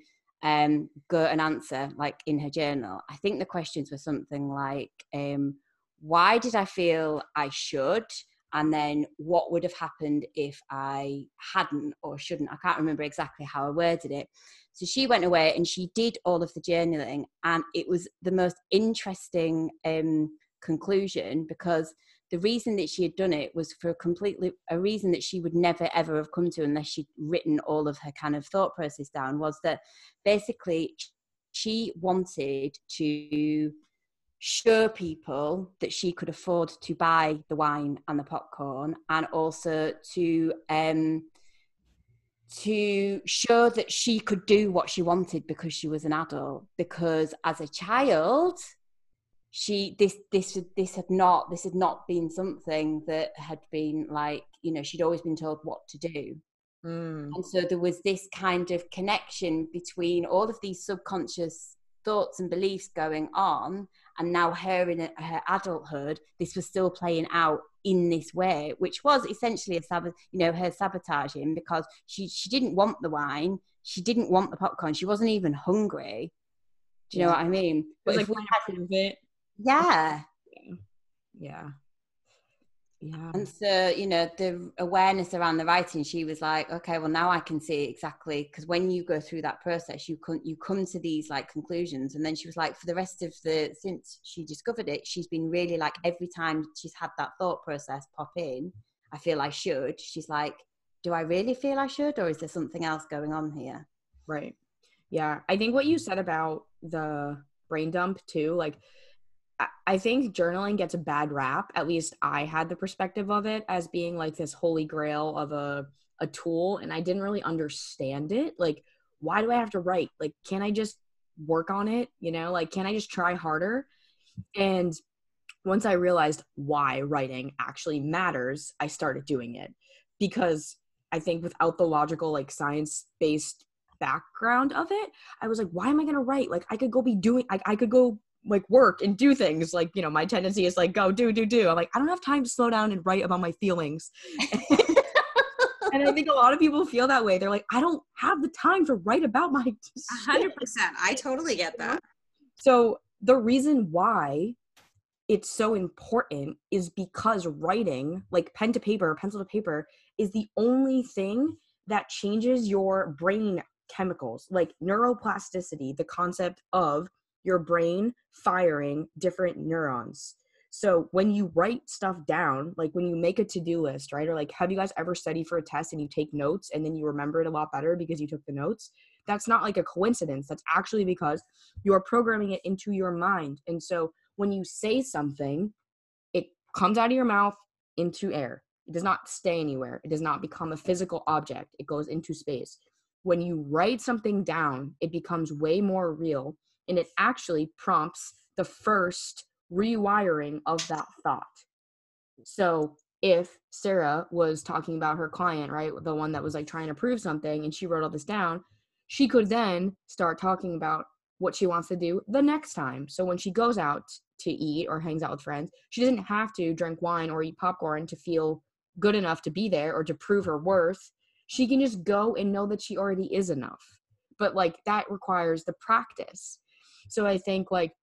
um go and answer like in her journal i think the questions were something like um why did i feel i should? And then what would have happened if i hadn't or shouldn't? I can't remember exactly how i worded it. So she went away and she did all of the journaling and it was the most interesting um conclusion because the reason that she had done it was for a completely a reason that she would never ever have come to unless she'd written all of her kind of thought process down was that basically she wanted to show people that she could afford to buy the wine and the popcorn and also to um to show that she could do what she wanted because she was an adult. Because as a child she this this this had not this had not been something that had been like you know she'd always been told what to do mm. and so there was this kind of connection between all of these subconscious thoughts and beliefs going on and now her in her adulthood this was still playing out in this way which was essentially a sabot you know her sabotaging because she she didn't want the wine she didn't want the popcorn she wasn't even hungry do you know what I mean? But like, we had, it. Yeah. Yeah. Yeah. And so, you know, the awareness around the writing, she was like, okay, well now I can see exactly because when you go through that process, you come you come to these like conclusions. And then she was like, for the rest of the since she discovered it, she's been really like every time she's had that thought process pop in, I feel I should. She's like, do I really feel I should, or is there something else going on here? Right. Yeah. I think what you said about the brain dump too, like I think journaling gets a bad rap. At least I had the perspective of it as being like this holy grail of a a tool and I didn't really understand it. Like why do I have to write? Like can I just work on it, you know? Like can I just try harder? And once I realized why writing actually matters, I started doing it because I think without the logical like science-based background of it, I was like, why am I gonna write? Like I could go be doing I, I could go like work and do things like you know my tendency is like go do do do. I'm like i don't have time to slow down and write about my feelings. *laughs* And i think a lot of people feel that way. They're like i don't have the time to write about my *laughs* 100% i totally get that. So the reason why it's so important is because writing like pen to paper pencil to paper is the only thing that changes your brain chemicals like neuroplasticity the concept of your brain firing different neurons. So when you write stuff down, like when you make a to-do list, right? Or like have you guys ever studied for a test and you take notes and then you remember it a lot better because you took the notes? That's not like a coincidence. That's actually because you're programming it into your mind. And so when you say something, it comes out of your mouth into air. It does not stay anywhere. It does not become a physical object. It goes into space. When you write something down, it becomes way more real and it actually prompts the first rewiring of that thought. So if Sarah was talking about her client, right, the one that was like trying to prove something, and she wrote all this down, she could then start talking about what she wants to do the next time. So when she goes out to eat or hangs out with friends, she doesn't have to drink wine or eat popcorn to feel good enough to be there or to prove her worth. She can just go and know that she already is enough. But like that requires the practice. So I think like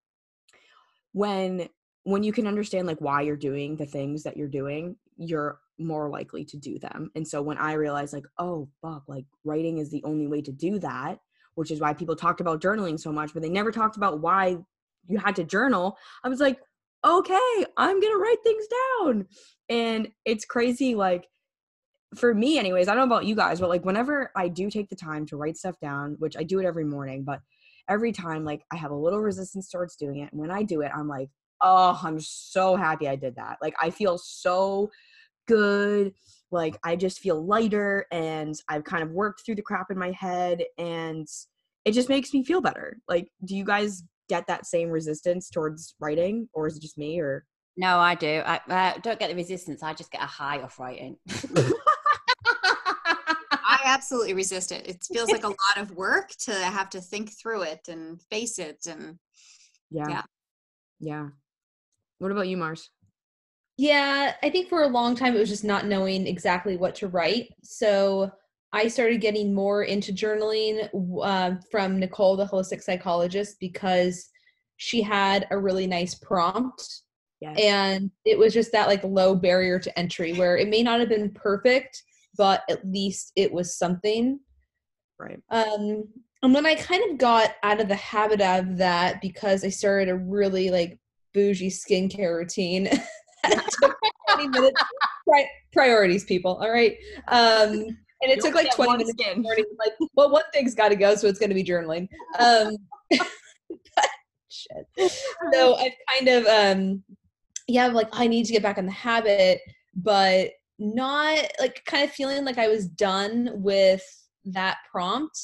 when when you can understand like why you're doing the things that you're doing, you're more likely to do them. And so when I realized like, oh fuck, like writing is the only way to do that, which is why people talked about journaling so much, but they never talked about why you had to journal. I was like, okay, I'm gonna write things down. And it's crazy, like for me, anyways, I don't know about you guys, but like whenever I do take the time to write stuff down, which I do it every morning, but every time like I have a little resistance towards doing it. And when I do it, I'm like, oh, I'm so happy I did that. Like I feel so good. Like I just feel lighter and I've kind of worked through the crap in my head and it just makes me feel better. Like, do you guys get that same resistance towards writing or is it just me or? No, I do. I, I don't get the resistance. I just get a high off writing. *laughs* *laughs* I absolutely resist it. It feels like a lot of work to have to think through it and face it and yeah. Yeah. yeah. What about you, Mars? Yeah, I think for a long time it was just not knowing exactly what to write. So I started getting more into journaling uh, from Nicole, the holistic psychologist, because she had a really nice prompt. Yes. And it was just that like low barrier to entry where it may not have been perfect, but at least it was something. Right. Um, and then I kind of got out of the habit of that because I started a really like bougie skincare routine *laughs* that took 20 minutes. Pri- priorities, people. All right. Um, and it you took like 20 minutes. Skin. Morning, like, well, one thing's got to go, so it's going to be journaling. Um, *laughs* but, shit. So *laughs* I've kind of, um, yeah, like I need to get back in the habit, but not like kind of feeling like I was done with that prompt.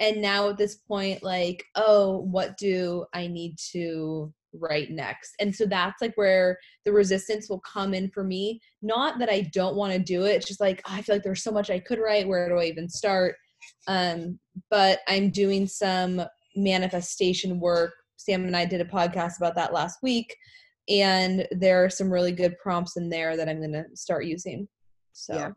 And now at this point, like, oh, what do I need to write next. And so that's like where the resistance will come in for me. Not that I don't want to do it, it's just like oh, I feel like there's so much I could write. Where do I even start? Um, but I'm doing some manifestation work. Sam and I did a podcast about that last week, and there are some really good prompts in there that I'm going to start using. So, yeah.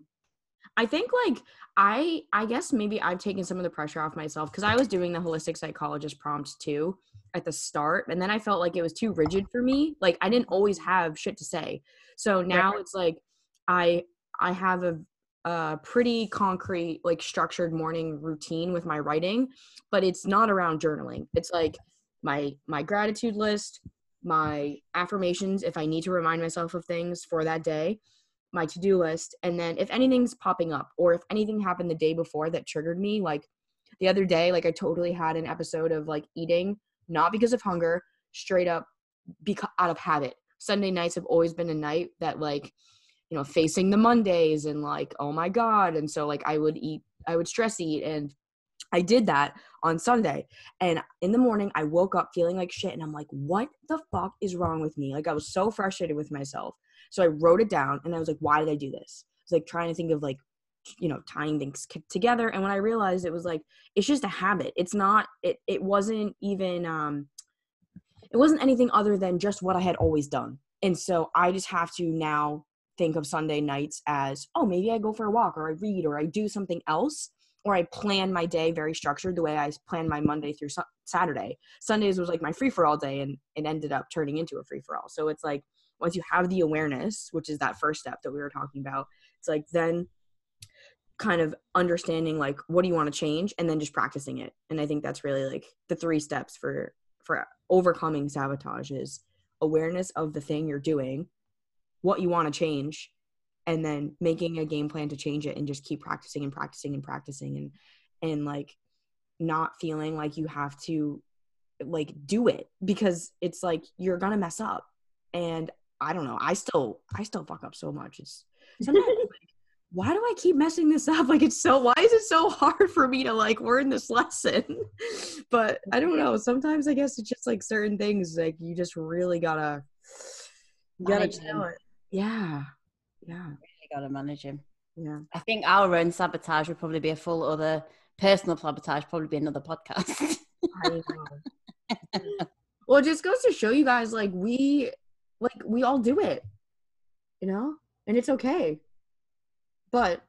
I think like I I guess maybe I've taken some of the pressure off myself because I was doing the holistic psychologist prompts too at the start and then I felt like it was too rigid for me. Like I didn't always have shit to say. So now right. it's like I I have a a pretty concrete like structured morning routine with my writing, but it's not around journaling. It's like my my gratitude list, my affirmations if I need to remind myself of things for that day, my to-do list, and then if anything's popping up or if anything happened the day before that triggered me, like the other day, like I totally had an episode of like eating not because of hunger, straight up because out of habit. Sunday nights have always been a night that like, you know, facing the Mondays and like, oh my God. And so like I would eat, I would stress eat and I did that on Sunday. And in the morning, I woke up feeling like shit. And I'm like, what the fuck is wrong with me? Like, I was so frustrated with myself. So I wrote it down and I was like, why did I do this? I was like trying to think of like you know tying things together and when i realized it was like it's just a habit it's not it it wasn't even um it wasn't anything other than just what i had always done and so i just have to now think of sunday nights as oh maybe i go for a walk or i read or i do something else or i plan my day very structured the way i plan my monday through saturday. Sundays was like my free for all day and it ended up turning into a free for all so it's like once you have the awareness which is that first step that we were talking about it's like then kind of understanding like what do you want to change and then just practicing it. And i think that's really like the three steps for for overcoming sabotage is awareness of the thing you're doing what you want to change and then mm-hmm. making a game plan to change it and just keep practicing and practicing and practicing and and like not feeling like you have to like do it because it's like you're gonna mess up and i don't know i still i still fuck up so much it's sometimes why do I keep messing this up? *laughs* Like it's so why is it so hard for me to like learn this lesson? *laughs* but I don't know. Sometimes I guess it's just like certain things like you just really gotta you gotta know it. Yeah. Yeah. Really gotta manage him. Yeah. I think our own sabotage would probably be a full other personal sabotage, probably be another podcast. I know. *laughs* well, it just goes to show you guys like we like we all do it. You know? And it's okay. But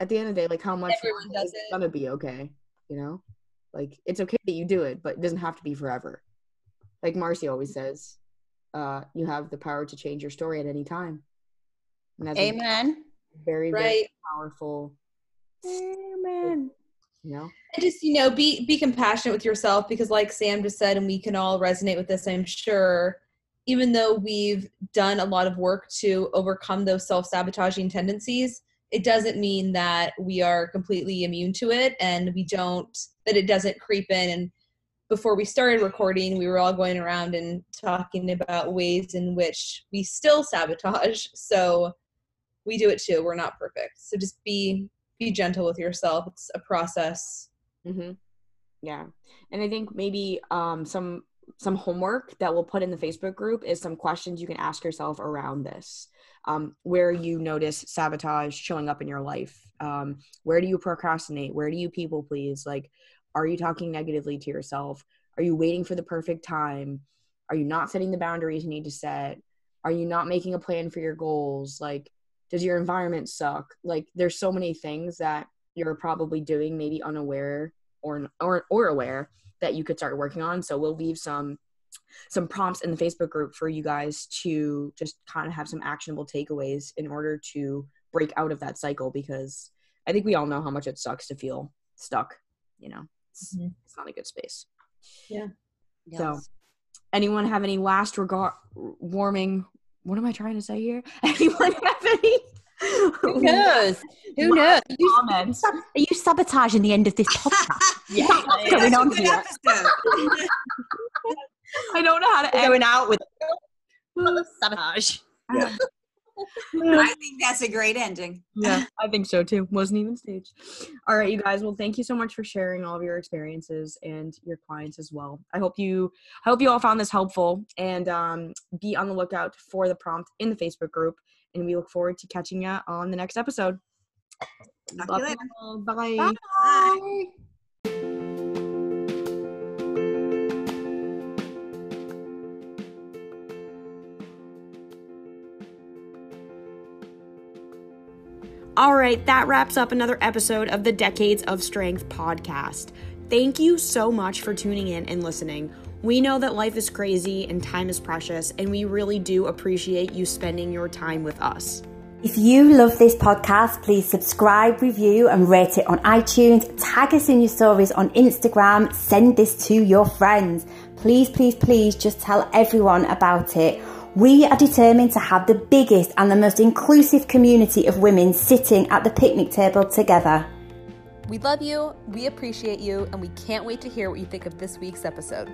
at the end of the day, like how much Everyone does it's gonna be okay, you know? Like it's okay that you do it, but it doesn't have to be forever. Like Marcy always says, uh, you have the power to change your story at any time. Amen. very, very Right. powerful, Amen. you know? And just, you know, be be compassionate with yourself because like Sam just said, and we can all resonate with this, I'm sure, even though we've done a lot of work to overcome those self-sabotaging tendencies, it doesn't mean that we are completely immune to it and we don't that it doesn't creep in and before we started recording we were all going around and talking about ways in which we still sabotage so we do it too we're not perfect so just be be gentle with yourself it's a process Mm-hmm. Yeah, and I think maybe um, some some homework that we'll put in the Facebook group is some questions you can ask yourself around this. Um, where you notice sabotage showing up in your life? Um, where do you procrastinate? Where do you people please? Like, are you talking negatively to yourself? Are you waiting for the perfect time? Are you not setting the boundaries you need to set? Are you not making a plan for your goals? Like, does your environment suck? Like, there's so many things that you're probably doing, maybe unaware or or or aware that you could start working on. So we'll leave some some prompts in the Facebook group for you guys to just kind of have some actionable takeaways in order to break out of that cycle because I think we all know how much it sucks to feel stuck, you know. It's, Mhm. it's not a good space. Yeah. So, anyone have any last regard warming what am I trying to say here? *laughs* Anyone have any Who *laughs* knows? Who knows? Are you, are you sabotaging the end of this podcast? *laughs* yeah, What's going on here? I don't know how to end going out with sabotage. I think that's a great ending. yeah, I think so too. Wasn't even staged. All right, you guys. Well, thank you so much for sharing all of your experiences and your clients as well. I hope you I hope you all found this helpful and um, be on the lookout for the prompt in the Facebook group. And we look forward to catching you on the next episode. Talk Love you you later. all. Bye. Bye. All right, that wraps up another episode of the Decades of Strength podcast. Thank you so much for tuning in and listening. We know that life is crazy and time is precious, and we really do appreciate you spending your time with us. If you love this podcast, please subscribe, review, and rate it on iTunes. Tag us in your stories on Instagram. Send this to your friends. Please, please, please just tell everyone about it. We are determined to have the biggest and the most inclusive community of women sitting at the picnic table together. We love you, we appreciate you, and we can't wait to hear what you think of this week's episode.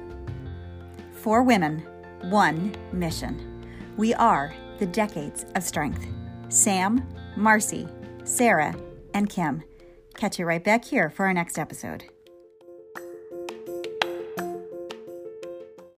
Four women, one mission. We are the Decades of Strength. Sam, Marcy, Sarah, and Kim. Catch you right back here for our next episode.